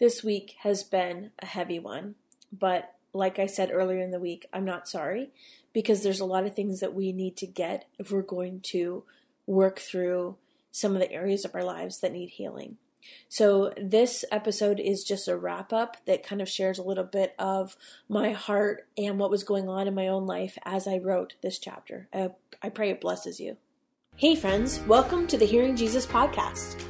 This week has been a heavy one, but like I said earlier in the week, I'm not sorry because there's a lot of things that we need to get if we're going to work through some of the areas of our lives that need healing. So, this episode is just a wrap up that kind of shares a little bit of my heart and what was going on in my own life as I wrote this chapter. Uh, I pray it blesses you. Hey, friends, welcome to the Hearing Jesus podcast.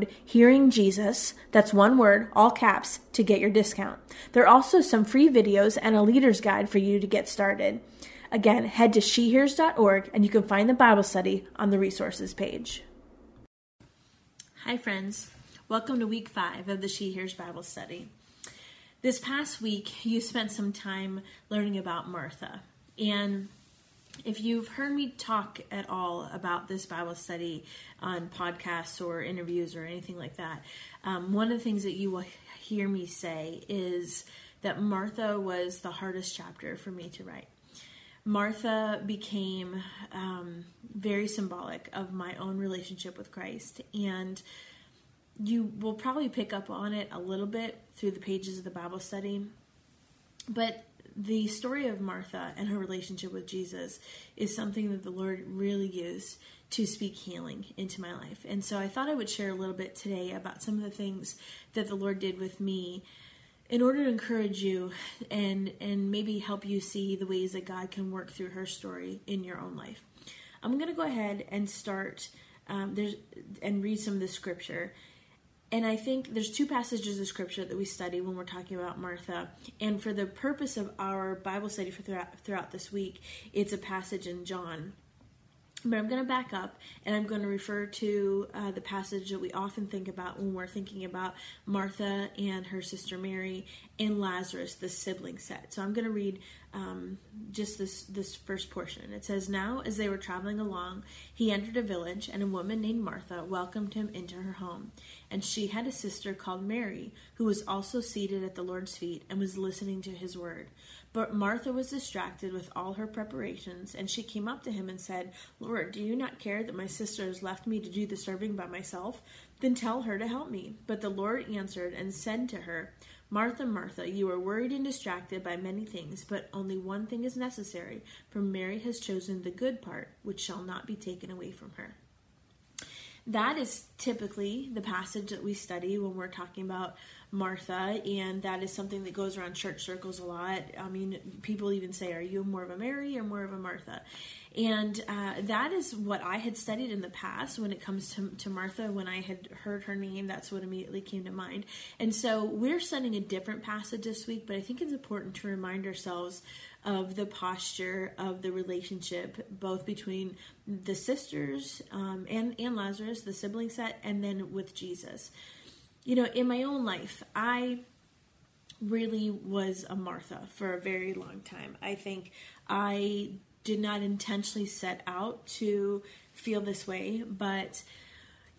code Hearing Jesus, that's one word, all caps, to get your discount. There are also some free videos and a leader's guide for you to get started. Again, head to shehears.org and you can find the Bible study on the resources page. Hi, friends. Welcome to week five of the She Hears Bible study. This past week, you spent some time learning about Martha. And if you've heard me talk at all about this Bible study on podcasts or interviews or anything like that, um, one of the things that you will hear me say is that Martha was the hardest chapter for me to write. Martha became um, very symbolic of my own relationship with Christ, and you will probably pick up on it a little bit through the pages of the Bible study. But the story of Martha and her relationship with Jesus is something that the Lord really used to speak healing into my life. And so I thought I would share a little bit today about some of the things that the Lord did with me in order to encourage you and and maybe help you see the ways that God can work through her story in your own life. I'm going to go ahead and start um, there's and read some of the scripture and I think there's two passages of scripture that we study when we're talking about Martha. And for the purpose of our Bible study for throughout, throughout this week, it's a passage in John. But I'm going to back up and I'm going to refer to uh, the passage that we often think about when we're thinking about Martha and her sister Mary and Lazarus, the sibling set. So I'm going to read um, just this this first portion. It says, "Now as they were traveling along, he entered a village, and a woman named Martha welcomed him into her home. And she had a sister called Mary, who was also seated at the Lord's feet and was listening to his word. But Martha was distracted with all her preparations, and she came up to him and said, Lord, do you not care that my sister has left me to do the serving by myself? Then tell her to help me. But the Lord answered and said to her, Martha, Martha, you are worried and distracted by many things, but only one thing is necessary, for Mary has chosen the good part, which shall not be taken away from her. That is typically the passage that we study when we're talking about Martha, and that is something that goes around church circles a lot. I mean, people even say, Are you more of a Mary or more of a Martha? And uh, that is what I had studied in the past when it comes to, to Martha. When I had heard her name, that's what immediately came to mind. And so we're studying a different passage this week, but I think it's important to remind ourselves of the posture of the relationship, both between the sisters um, and, and Lazarus, the sibling set, and then with Jesus. You know, in my own life, I really was a Martha for a very long time. I think I did not intentionally set out to feel this way, but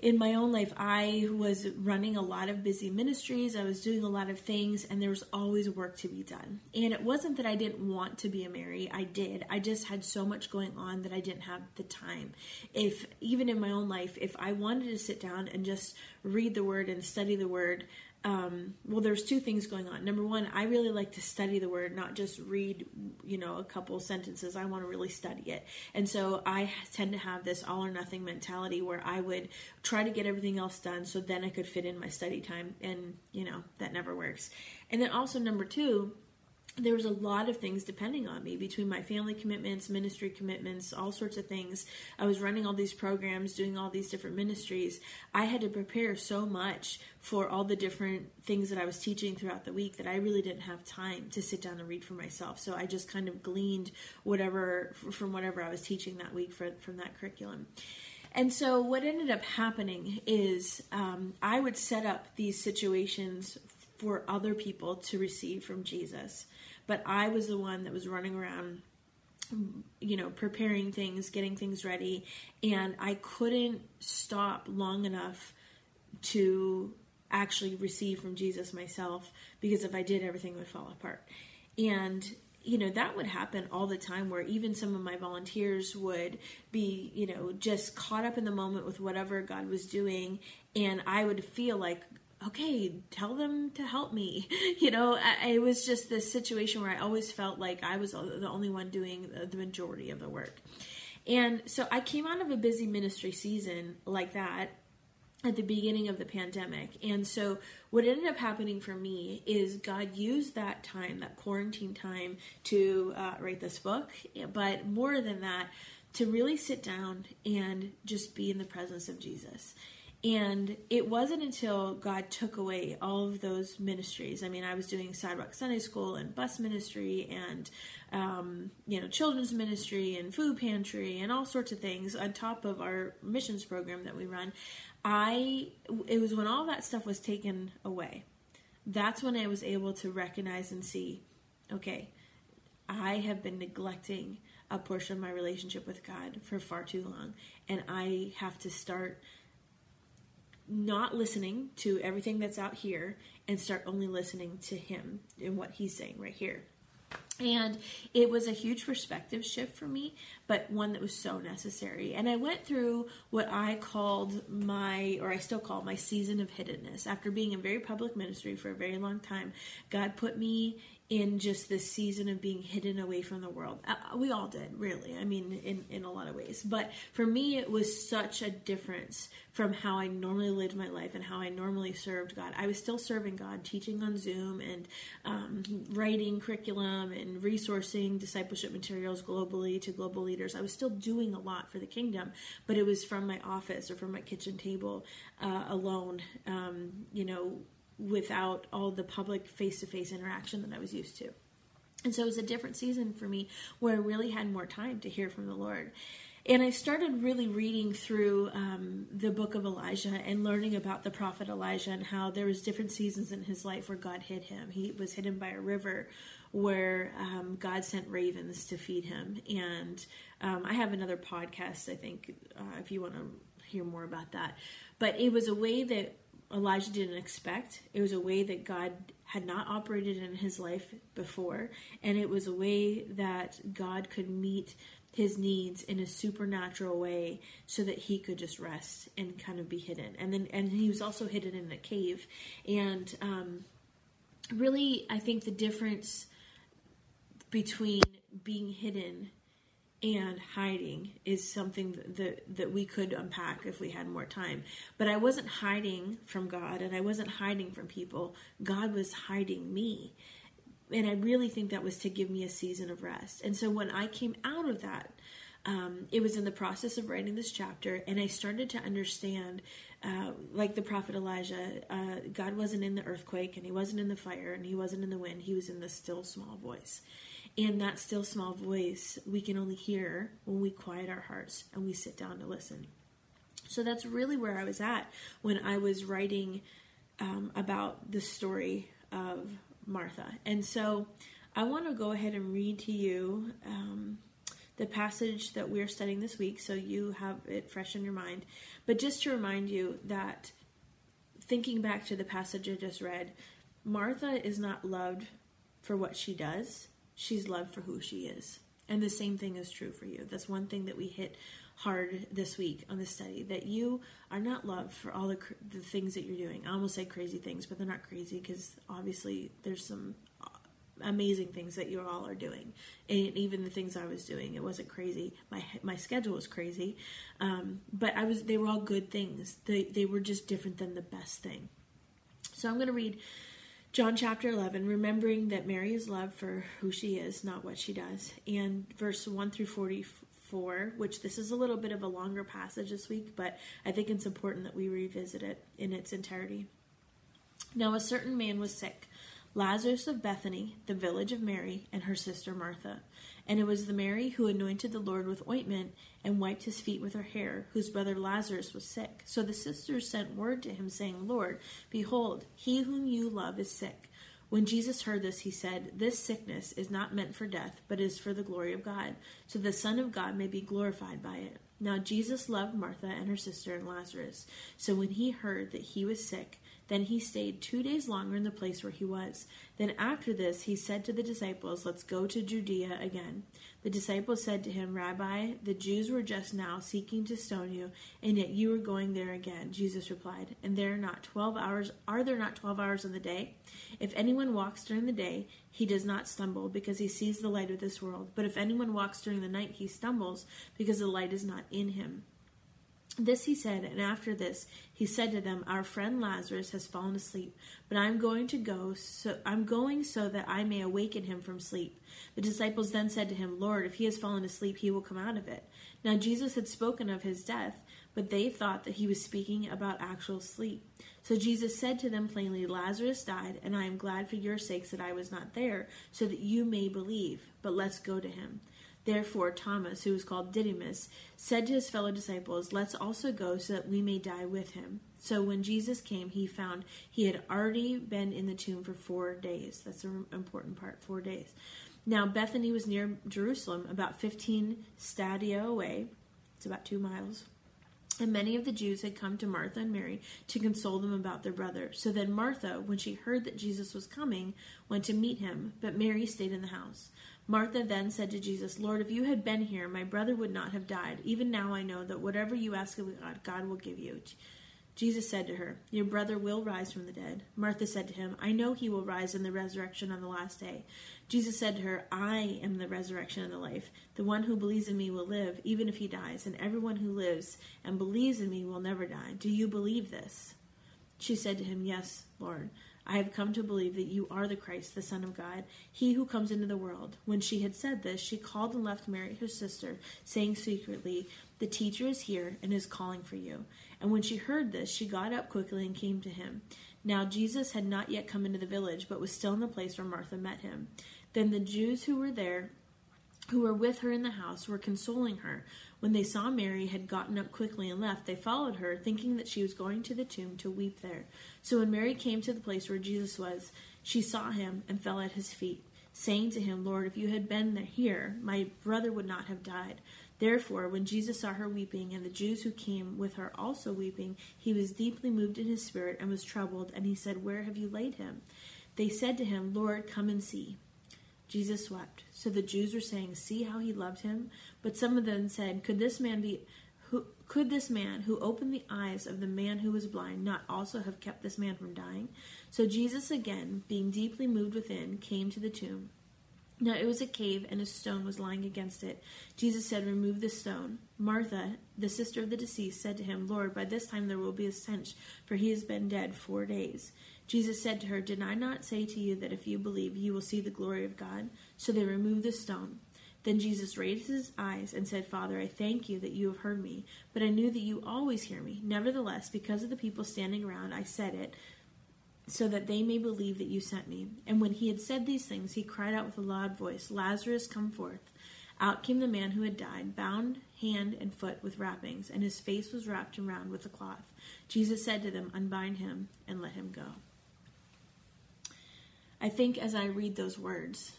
in my own life, I was running a lot of busy ministries. I was doing a lot of things, and there was always work to be done. And it wasn't that I didn't want to be a Mary. I did. I just had so much going on that I didn't have the time. If even in my own life, if I wanted to sit down and just read the Word and study the Word, um, well, there's two things going on. Number one, I really like to study the word, not just read, you know, a couple sentences. I want to really study it. And so I tend to have this all or nothing mentality where I would try to get everything else done so then I could fit in my study time. And, you know, that never works. And then also, number two, there was a lot of things depending on me between my family commitments, ministry commitments, all sorts of things. I was running all these programs, doing all these different ministries. I had to prepare so much for all the different things that I was teaching throughout the week that I really didn't have time to sit down and read for myself. So I just kind of gleaned whatever from whatever I was teaching that week for, from that curriculum. And so what ended up happening is um, I would set up these situations for other people to receive from Jesus. But I was the one that was running around you know, preparing things, getting things ready, and I couldn't stop long enough to actually receive from Jesus myself because if I did, everything would fall apart. And you know that would happen all the time where even some of my volunteers would be you know just caught up in the moment with whatever god was doing and i would feel like okay, tell them to help me. You know, I, it was just this situation where I always felt like I was the only one doing the majority of the work. And so I came out of a busy ministry season like that at the beginning of the pandemic. And so what ended up happening for me is God used that time, that quarantine time, to uh, write this book. But more than that, to really sit down and just be in the presence of Jesus. And it wasn't until God took away all of those ministries. I mean, I was doing Sidewalk Sunday School and bus ministry and, um, you know, children's ministry and food pantry and all sorts of things on top of our missions program that we run. I, it was when all that stuff was taken away. That's when I was able to recognize and see, okay, I have been neglecting a portion of my relationship with God for far too long. And I have to start not listening to everything that's out here and start only listening to him and what he's saying right here. And it was a huge perspective shift for me, but one that was so necessary. And I went through what I called my, or I still call my season of hiddenness. After being in very public ministry for a very long time, God put me in just this season of being hidden away from the world. Uh, we all did, really. I mean, in, in a lot of ways. But for me, it was such a difference from how I normally lived my life and how I normally served God. I was still serving God, teaching on Zoom and um, writing curriculum and resourcing discipleship materials globally to global leaders. I was still doing a lot for the kingdom, but it was from my office or from my kitchen table uh, alone, um, you know without all the public face to face interaction that I was used to. And so it was a different season for me where I really had more time to hear from the Lord. And I started really reading through um, the book of Elijah and learning about the prophet Elijah and how there was different seasons in his life where God hid him. He was hidden by a river where um, God sent ravens to feed him. And um, I have another podcast, I think, uh, if you want to hear more about that. But it was a way that Elijah didn't expect. It was a way that God had not operated in his life before, and it was a way that God could meet his needs in a supernatural way so that he could just rest and kind of be hidden. And then and he was also hidden in a cave. And um, really I think the difference between being hidden and hiding is something that, that, that we could unpack if we had more time. But I wasn't hiding from God and I wasn't hiding from people. God was hiding me. And I really think that was to give me a season of rest. And so when I came out of that, um, it was in the process of writing this chapter, and I started to understand, uh, like the prophet Elijah, uh, God wasn't in the earthquake, and He wasn't in the fire, and He wasn't in the wind. He was in the still small voice. And that still small voice we can only hear when we quiet our hearts and we sit down to listen. So that's really where I was at when I was writing um, about the story of Martha. And so I want to go ahead and read to you. Um, the passage that we're studying this week so you have it fresh in your mind. But just to remind you that thinking back to the passage I just read, Martha is not loved for what she does, she's loved for who she is. And the same thing is true for you. That's one thing that we hit hard this week on the study that you are not loved for all the, the things that you're doing. I almost say crazy things, but they're not crazy because obviously there's some amazing things that you all are doing, and even the things I was doing. It wasn't crazy. My my schedule was crazy, um, but I was. They were all good things. They they were just different than the best thing. So I'm going to read John chapter 11, remembering that Mary is loved for who she is, not what she does, and verse 1 through 44, which this is a little bit of a longer passage this week, but I think it's important that we revisit it in its entirety. Now, a certain man was sick Lazarus of Bethany, the village of Mary, and her sister Martha. And it was the Mary who anointed the Lord with ointment and wiped his feet with her hair, whose brother Lazarus was sick. So the sisters sent word to him, saying, Lord, behold, he whom you love is sick. When Jesus heard this, he said, This sickness is not meant for death, but is for the glory of God, so the Son of God may be glorified by it. Now Jesus loved Martha and her sister and Lazarus. So when he heard that he was sick, then he stayed two days longer in the place where he was. Then after this, he said to the disciples, Let's go to Judea again. The disciples said to him, Rabbi, the Jews were just now seeking to stone you, and yet you are going there again. Jesus replied, And there are not twelve hours are there not twelve hours in the day? If anyone walks during the day, he does not stumble, because he sees the light of this world. But if anyone walks during the night, he stumbles, because the light is not in him. This he said, and after this he said to them, Our friend Lazarus has fallen asleep, but I'm going to go so I'm going so that I may awaken him from sleep. The disciples then said to him, Lord, if he has fallen asleep, he will come out of it. Now Jesus had spoken of his death, but they thought that he was speaking about actual sleep. So Jesus said to them plainly, Lazarus died, and I am glad for your sakes that I was not there, so that you may believe. But let's go to him. Therefore, Thomas, who was called Didymus, said to his fellow disciples, Let's also go so that we may die with him. So when Jesus came, he found he had already been in the tomb for four days. That's an important part, four days. Now, Bethany was near Jerusalem, about 15 stadia away. It's about two miles. And many of the Jews had come to Martha and Mary to console them about their brother. So then Martha, when she heard that Jesus was coming, went to meet him, but Mary stayed in the house. Martha then said to Jesus, Lord, if you had been here, my brother would not have died. Even now I know that whatever you ask of God, God will give you. Jesus said to her, Your brother will rise from the dead. Martha said to him, I know he will rise in the resurrection on the last day. Jesus said to her, I am the resurrection and the life. The one who believes in me will live, even if he dies, and everyone who lives and believes in me will never die. Do you believe this? She said to him, Yes, Lord. I have come to believe that you are the Christ, the Son of God, he who comes into the world. When she had said this, she called and left Mary, her sister, saying secretly, The teacher is here and is calling for you. And when she heard this, she got up quickly and came to him. Now Jesus had not yet come into the village, but was still in the place where Martha met him. Then the Jews who were there who were with her in the house were consoling her. When they saw Mary had gotten up quickly and left, they followed her, thinking that she was going to the tomb to weep there. So when Mary came to the place where Jesus was, she saw him and fell at his feet, saying to him, Lord, if you had been here, my brother would not have died. Therefore, when Jesus saw her weeping, and the Jews who came with her also weeping, he was deeply moved in his spirit and was troubled, and he said, Where have you laid him? They said to him, Lord, come and see. Jesus wept. So the Jews were saying, "See how he loved him." But some of them said, "Could this man be who could this man who opened the eyes of the man who was blind not also have kept this man from dying?" So Jesus again, being deeply moved within, came to the tomb. Now it was a cave, and a stone was lying against it. Jesus said, Remove the stone. Martha, the sister of the deceased, said to him, Lord, by this time there will be a stench, for he has been dead four days. Jesus said to her, Did I not say to you that if you believe, you will see the glory of God? So they removed the stone. Then Jesus raised his eyes and said, Father, I thank you that you have heard me, but I knew that you always hear me. Nevertheless, because of the people standing around, I said it so that they may believe that you sent me. And when he had said these things, he cried out with a loud voice, Lazarus, come forth. Out came the man who had died, bound hand and foot with wrappings, and his face was wrapped around with a cloth. Jesus said to them, Unbind him and let him go. I think as I read those words,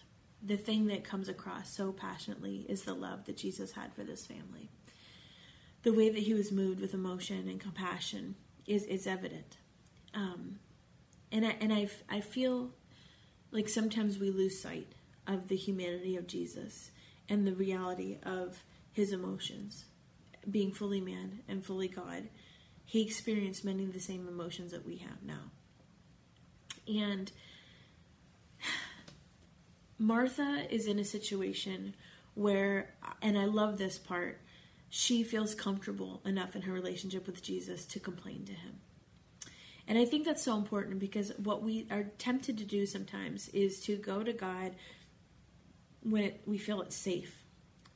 the thing that comes across so passionately is the love that Jesus had for this family. The way that he was moved with emotion and compassion is, is evident. Um, and I, and I, I feel like sometimes we lose sight of the humanity of Jesus and the reality of his emotions. Being fully man and fully God, he experienced many of the same emotions that we have now. And Martha is in a situation where, and I love this part, she feels comfortable enough in her relationship with Jesus to complain to him. And I think that's so important because what we are tempted to do sometimes is to go to God when it, we feel it's safe,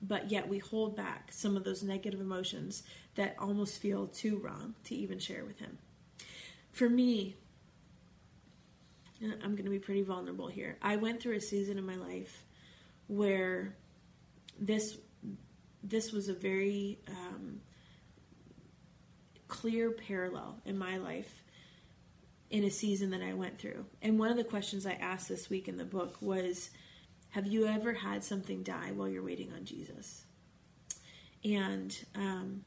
but yet we hold back some of those negative emotions that almost feel too wrong to even share with Him. For me, I'm going to be pretty vulnerable here. I went through a season in my life where this this was a very um, clear parallel in my life in a season that I went through. And one of the questions I asked this week in the book was Have you ever had something die while you're waiting on Jesus? And um,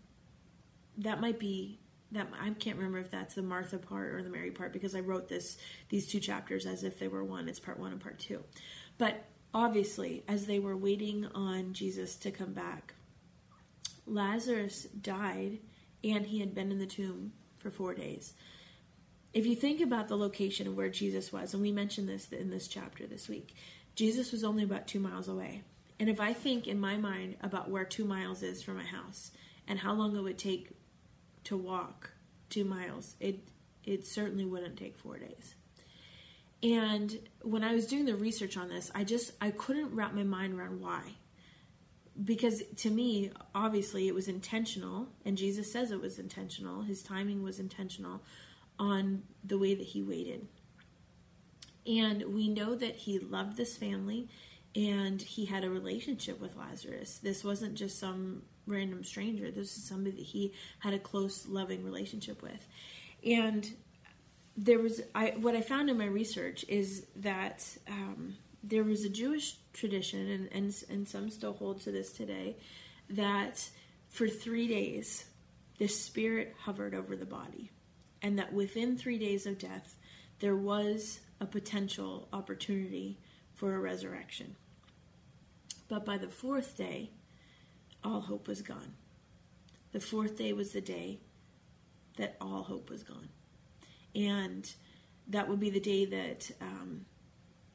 that might be that I can't remember if that's the Martha part or the Mary part because I wrote this these two chapters as if they were one. It's part one and part two. But obviously, as they were waiting on Jesus to come back, Lazarus died and he had been in the tomb for four days if you think about the location of where Jesus was, and we mentioned this in this chapter this week, Jesus was only about two miles away. And if I think in my mind about where two miles is from my house and how long it would take to walk two miles, it it certainly wouldn't take four days. And when I was doing the research on this, I just I couldn't wrap my mind around why. Because to me, obviously it was intentional, and Jesus says it was intentional. His timing was intentional on the way that he waited. And we know that he loved this family and he had a relationship with Lazarus. This wasn't just some random stranger, this is somebody that he had a close, loving relationship with. And there was, I, what I found in my research is that um, there was a Jewish tradition, and, and, and some still hold to this today, that for three days the spirit hovered over the body and that within three days of death, there was a potential opportunity for a resurrection. But by the fourth day, all hope was gone. The fourth day was the day that all hope was gone. And that would be the day that, um,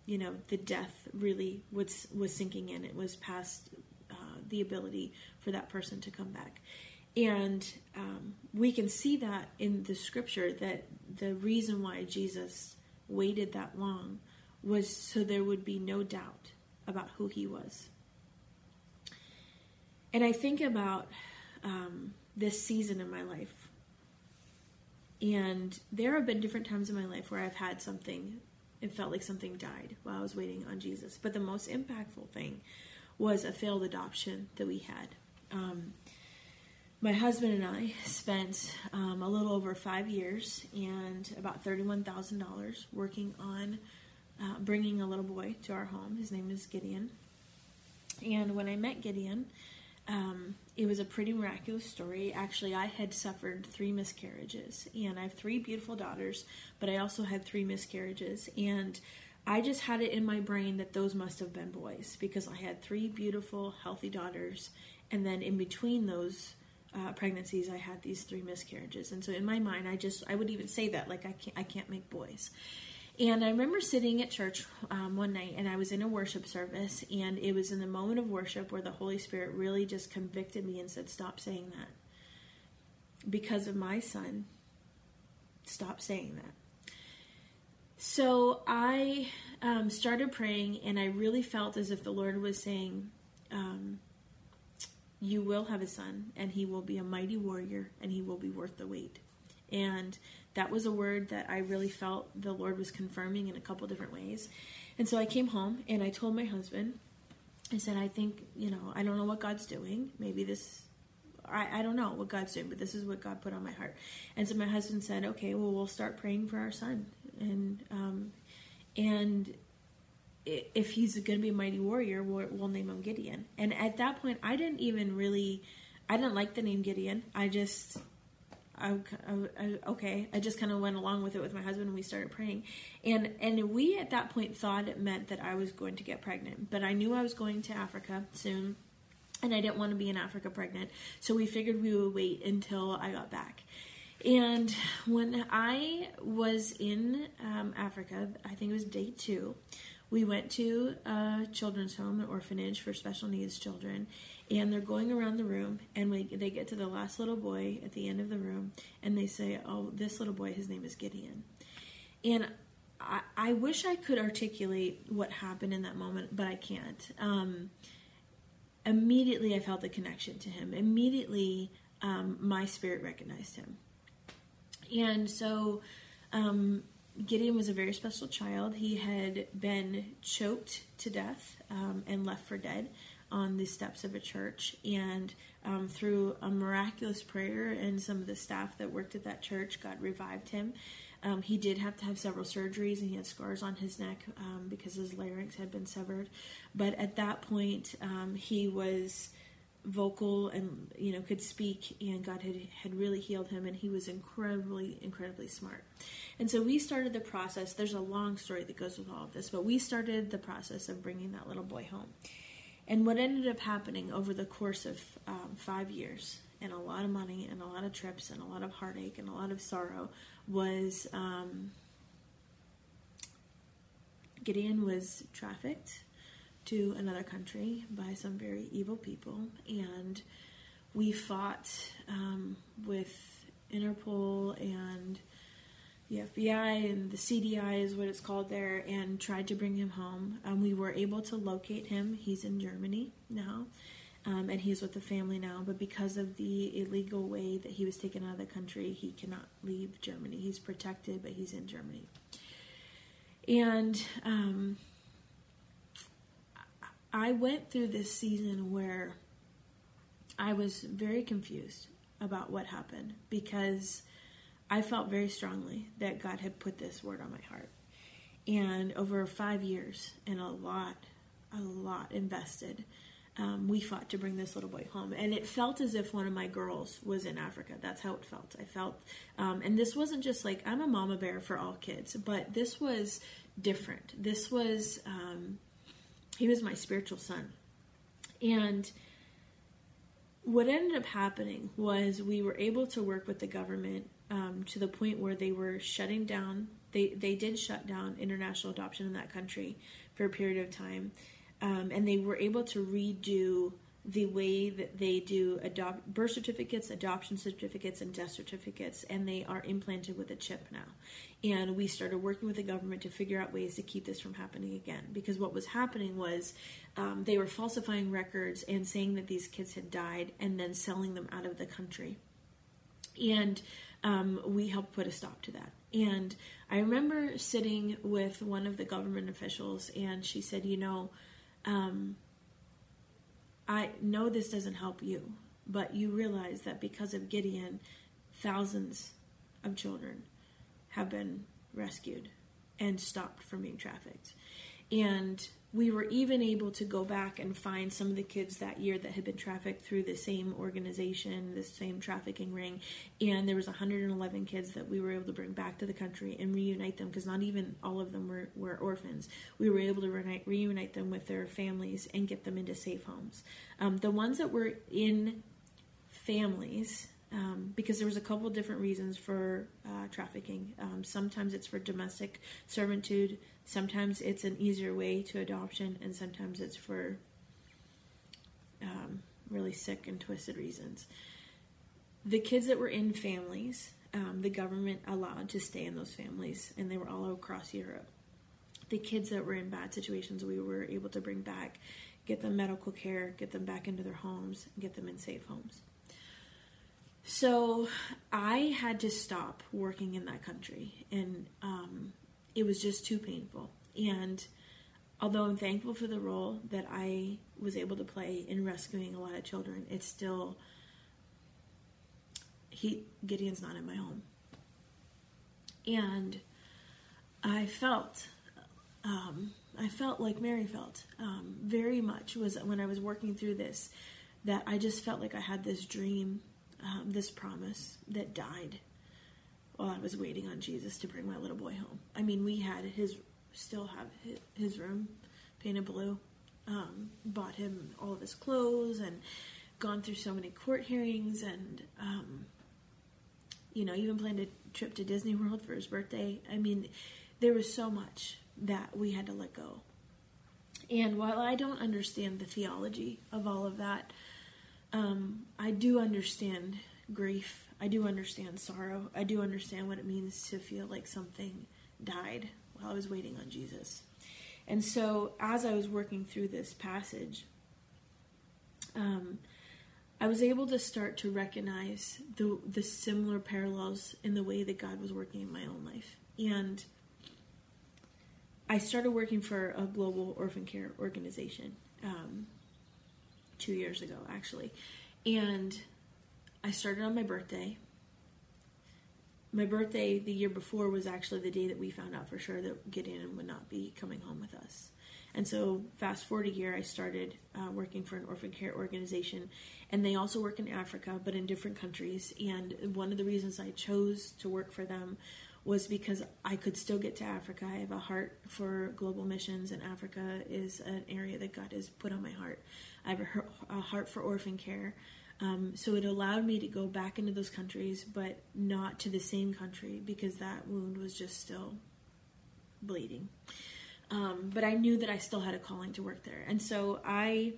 you know, the death really was, was sinking in. It was past uh, the ability for that person to come back. And um, we can see that in the scripture that the reason why Jesus waited that long was so there would be no doubt about who he was. And I think about um, this season in my life. And there have been different times in my life where I've had something, it felt like something died while I was waiting on Jesus. But the most impactful thing was a failed adoption that we had. Um, my husband and I spent um, a little over five years and about $31,000 working on uh, bringing a little boy to our home. His name is Gideon. And when I met Gideon, um, it was a pretty miraculous story. Actually, I had suffered three miscarriages, and I have three beautiful daughters, but I also had three miscarriages. And I just had it in my brain that those must have been boys because I had three beautiful, healthy daughters, and then in between those, uh, pregnancies, I had these three miscarriages, and so in my mind, I just I would even say that like I can't I can't make boys, And I remember sitting at church um, one night and I was in a worship service, and it was in the moment of worship where the Holy Spirit really just convicted me and said, Stop saying that. Because of my son, stop saying that. So I um, started praying, and I really felt as if the Lord was saying, um, You will have a son, and he will be a mighty warrior, and he will be worth the wait. And that was a word that I really felt the Lord was confirming in a couple different ways. And so I came home and I told my husband, I said, I think, you know, I don't know what God's doing. Maybe this, I, I don't know what God's doing, but this is what God put on my heart. And so my husband said, okay, well, we'll start praying for our son. And, um, and if he's going to be a mighty warrior, we'll, we'll name him Gideon. And at that point, I didn't even really, I didn't like the name Gideon. I just, I, I, okay. I just kind of went along with it with my husband and we started praying. And, and we at that point thought it meant that I was going to get pregnant, but I knew I was going to Africa soon and I didn't want to be in Africa pregnant. So we figured we would wait until I got back. And when I was in um, Africa, I think it was day two, we went to a children's home, an orphanage for special needs children, and they're going around the room, and we, they get to the last little boy at the end of the room, and they say, "Oh, this little boy, his name is Gideon," and I, I wish I could articulate what happened in that moment, but I can't. Um, immediately, I felt a connection to him. Immediately, um, my spirit recognized him, and so. Um, Gideon was a very special child. He had been choked to death um, and left for dead on the steps of a church. And um, through a miraculous prayer and some of the staff that worked at that church, God revived him. Um, he did have to have several surgeries and he had scars on his neck um, because his larynx had been severed. But at that point, um, he was vocal and you know could speak and god had, had really healed him and he was incredibly incredibly smart and so we started the process there's a long story that goes with all of this but we started the process of bringing that little boy home and what ended up happening over the course of um, five years and a lot of money and a lot of trips and a lot of heartache and a lot of sorrow was um, gideon was trafficked to another country by some very evil people, and we fought um, with Interpol and the FBI and the CDI is what it's called there, and tried to bring him home. Um, we were able to locate him. He's in Germany now, um, and he's with the family now. But because of the illegal way that he was taken out of the country, he cannot leave Germany. He's protected, but he's in Germany. And um, I went through this season where I was very confused about what happened because I felt very strongly that God had put this word on my heart. And over five years and a lot, a lot invested, um, we fought to bring this little boy home. And it felt as if one of my girls was in Africa. That's how it felt. I felt, um, and this wasn't just like I'm a mama bear for all kids, but this was different. This was. Um, he was my spiritual son. And what ended up happening was we were able to work with the government um, to the point where they were shutting down. They they did shut down international adoption in that country for a period of time, um, and they were able to redo the way that they do adopt birth certificates, adoption certificates, and death certificates, and they are implanted with a chip now. And we started working with the government to figure out ways to keep this from happening again. Because what was happening was um, they were falsifying records and saying that these kids had died, and then selling them out of the country. And um, we helped put a stop to that. And I remember sitting with one of the government officials, and she said, "You know." Um, I know this doesn't help you, but you realize that because of Gideon, thousands of children have been rescued and stopped from being trafficked. And we were even able to go back and find some of the kids that year that had been trafficked through the same organization, the same trafficking ring. And there was 111 kids that we were able to bring back to the country and reunite them because not even all of them were, were orphans. We were able to reunite, reunite them with their families and get them into safe homes. Um, the ones that were in families um, because there was a couple different reasons for uh, trafficking. Um, sometimes it's for domestic servitude, sometimes it's an easier way to adoption, and sometimes it's for um, really sick and twisted reasons. The kids that were in families, um, the government allowed to stay in those families, and they were all across Europe. The kids that were in bad situations, we were able to bring back, get them medical care, get them back into their homes, get them in safe homes. So I had to stop working in that country, and um, it was just too painful. And although I'm thankful for the role that I was able to play in rescuing a lot of children, it's still he Gideon's not in my home, and I felt. Um, I felt like Mary felt um, very much was when I was working through this that I just felt like I had this dream um, this promise that died while I was waiting on Jesus to bring my little boy home. I mean, we had his, still have his room painted blue, um, bought him all of his clothes, and gone through so many court hearings, and um, you know, even planned a trip to Disney World for his birthday. I mean, there was so much that we had to let go. And while I don't understand the theology of all of that, um, I do understand grief. I do understand sorrow. I do understand what it means to feel like something died while I was waiting on Jesus. And so, as I was working through this passage, um, I was able to start to recognize the the similar parallels in the way that God was working in my own life. And I started working for a global orphan care organization. Um, two years ago, actually. And I started on my birthday. My birthday the year before was actually the day that we found out for sure that Gideon would not be coming home with us. And so, fast forward a year, I started uh, working for an orphan care organization, and they also work in Africa, but in different countries. And one of the reasons I chose to work for them was because I could still get to Africa. I have a heart for global missions, and Africa is an area that God has put on my heart. I have a, heart for orphan care. Um, so it allowed me to go back into those countries, but not to the same country because that wound was just still bleeding. Um, but I knew that I still had a calling to work there. And so I,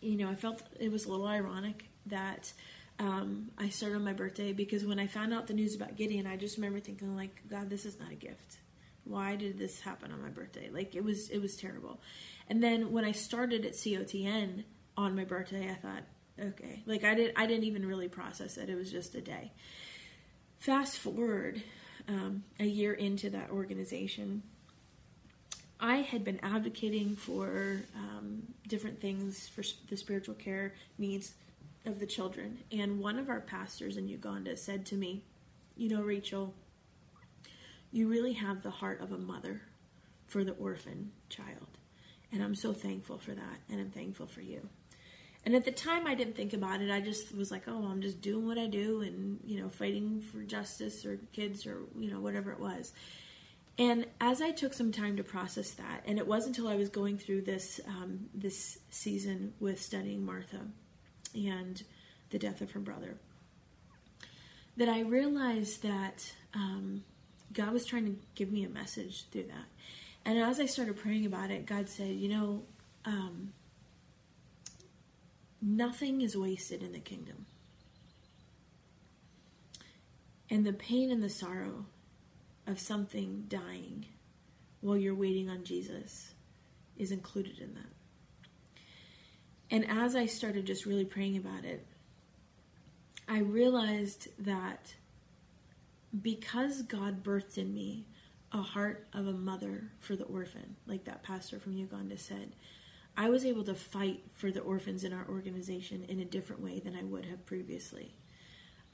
you know, I felt it was a little ironic that um, I started on my birthday because when I found out the news about Gideon, I just remember thinking, like, God, this is not a gift. Why did this happen on my birthday? Like, it was it was terrible. And then when I started at COTN on my birthday, I thought, okay, like I did I didn't even really process it. It was just a day. Fast forward um, a year into that organization, I had been advocating for um, different things for the spiritual care needs of the children. And one of our pastors in Uganda said to me, You know, Rachael, you really have the heart of a mother for the orphan child. And I'm so thankful for that. And I'm thankful for you. And at the time, I didn't think about it. I just was like, oh, I'm just doing what I do and, you know, fighting for justice or kids or, you know, whatever it was. And as I took some time to process that, and it wasn't until I was going through this um, this season with studying Martha and the death of her brother, that I realized that um, God was trying to give me a message through that. And as I started praying about it, God said, You know, um, nothing is wasted in the kingdom. And the pain and the sorrow of something dying while you're waiting on Jesus is included in that. And as I started just really praying about it, I realized that because God birthed in me a heart of a mother for the orphan, like that pastor from Uganda said, I was able to fight for the orphans in our organization in a different way than I would have previously.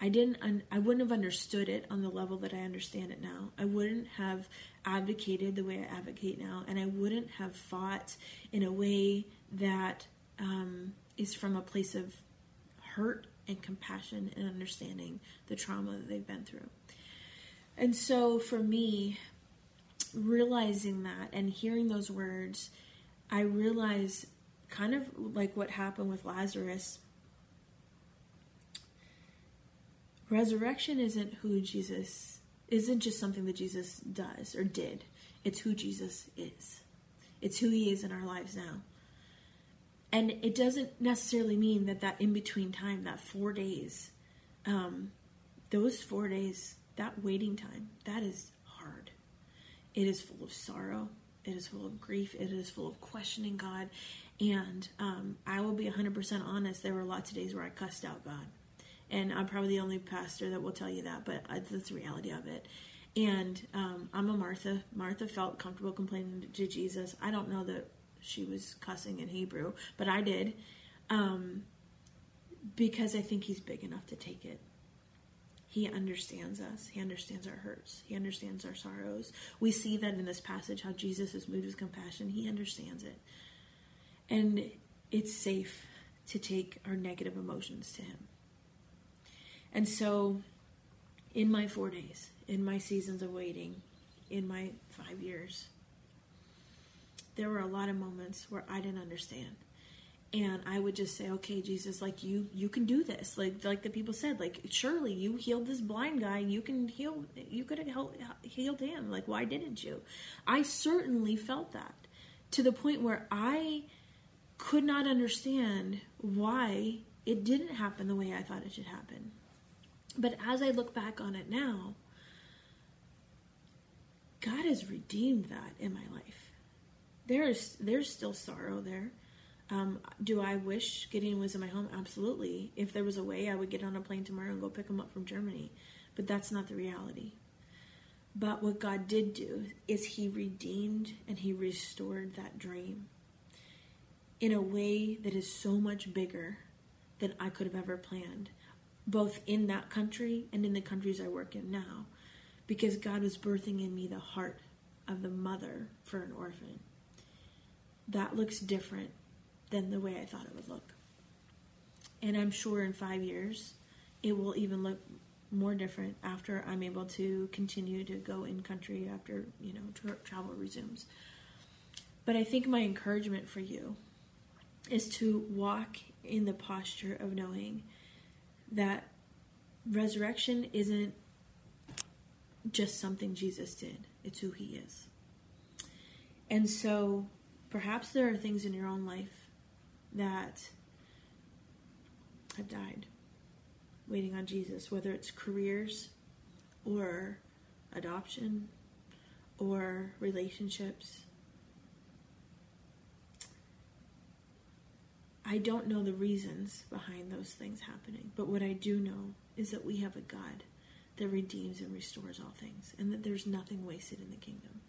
I didn't un- I wouldn't have understood it on the level that I understand it now. I wouldn't have advocated the way I advocate now and I wouldn't have fought in a way that um, is from a place of hurt and compassion and understanding the trauma that they've been through. And so for me, realizing that and hearing those words, I realize kind of like what happened with Lazarus. resurrection isn't who Jesus isn't just something that Jesus does or did. It's who Jesus is. It's who he is in our lives now. And it doesn't necessarily mean that that in between time, that four days, um, those four days, that waiting time, that is. It is full of sorrow. It is full of grief. It is full of questioning God. And um, I will be 100% honest, there were lots of days where I cussed out God. And I'm probably the only pastor that will tell you that, but that's the reality of it. And um, I'm a Martha. Martha felt comfortable complaining to Jesus. I don't know that she was cussing in Hebrew, but I did. Um, because I think he's big enough to take it. He understands us. He understands our hurts. He understands our sorrows. We see that in this passage how Jesus is moved with compassion. He understands it. And it's safe to take our negative emotions to him. And so, in my four days, in my seasons of waiting, in my five years, there were a lot of moments where I didn't understand. And I would just say, okay, Jesus, like you, you can do this. Like, like the people said, like, surely you healed this blind guy. You can heal, you could have healed him. Like, why didn't you? I certainly felt that to the point where I could not understand why it didn't happen the way I thought it should happen. But as I look back on it now, God has redeemed that in my life. There's there's still sorrow there. Um, do I wish Gideon was in my home? Absolutely. If there was a way, I would get on a plane tomorrow and go pick him up from Germany. But that's not the reality. But what God did do is He redeemed and He restored that dream in a way that is so much bigger than I could have ever planned, both in that country and in the countries I work in now, because God was birthing in me the heart of the mother for an orphan that looks different than the way I thought it would look. And I'm sure in five years, it will even look more different after I'm able to continue to go in country after, you know, tra- travel resumes. But I think my encouragement for you is to walk in the posture of knowing that resurrection isn't just something Jesus did, it's who he is. And so Perhaps there are things in your own life that have died waiting on Jesus, whether it's careers or adoption or relationships. I don't know the reasons behind those things happening, but what I do know is that we have a God that redeems and restores all things, and that there's nothing wasted in the kingdom,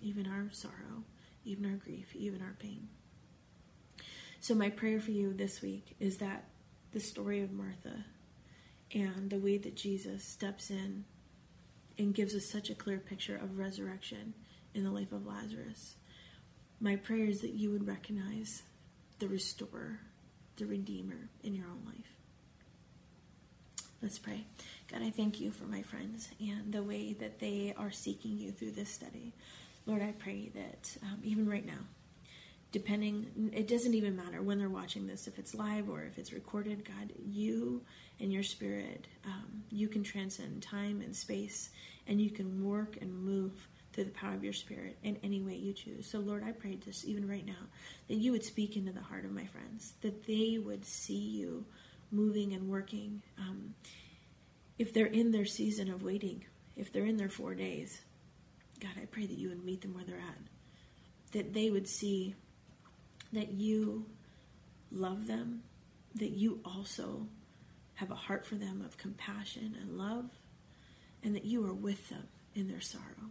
even our sorrow, even our grief, even our pain. So, my prayer for you this week is that the story of Martha and the way that Jesus steps in and gives us such a clear picture of resurrection in the life of Lazarus. My prayer is that you would recognize the restorer, the redeemer in your own life. Let's pray. God, I thank you for my friends and the way that they are seeking you through this study. Lord, I pray that um, even right now, depending, it doesn't even matter when they're watching this, if it's live or if it's recorded, God, you and your spirit, um, you can transcend time and space, and you can work and move through the power of your spirit in any way you choose. So, Lord, I pray this even right now that you would speak into the heart of my friends, that they would see you moving and working. Um, if they're in their season of waiting, if they're in their four days, God, I pray that you would meet them where they're at. That they would see that you love them, that you also have a heart for them of compassion and love, and that you are with them in their sorrow.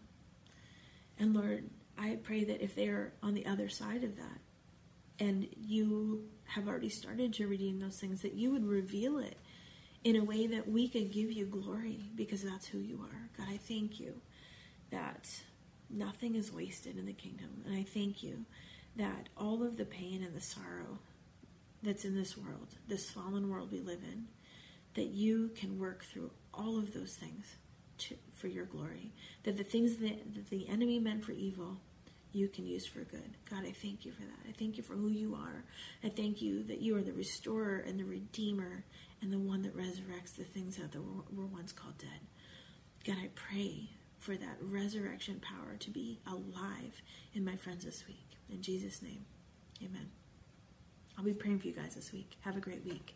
And Lord, I pray that if they are on the other side of that, and you have already started to redeem those things, that you would reveal it in a way that we could give you glory because that's who you are. God, I thank you that nothing is wasted in the kingdom. And I thank you that all of the pain and the sorrow that's in this world, this fallen world we live in, that you can work through all of those things to, for your glory. That the things that, that the enemy meant for evil, you can use for good. God, I thank you for that. I thank you for who you are. I thank you that you are the restorer and the redeemer and the one that resurrects the things that were once called dead. God, I pray for that resurrection power to be alive in my friends this week. In Jesus' name, amen. I'll be praying for you guys this week. Have a great week.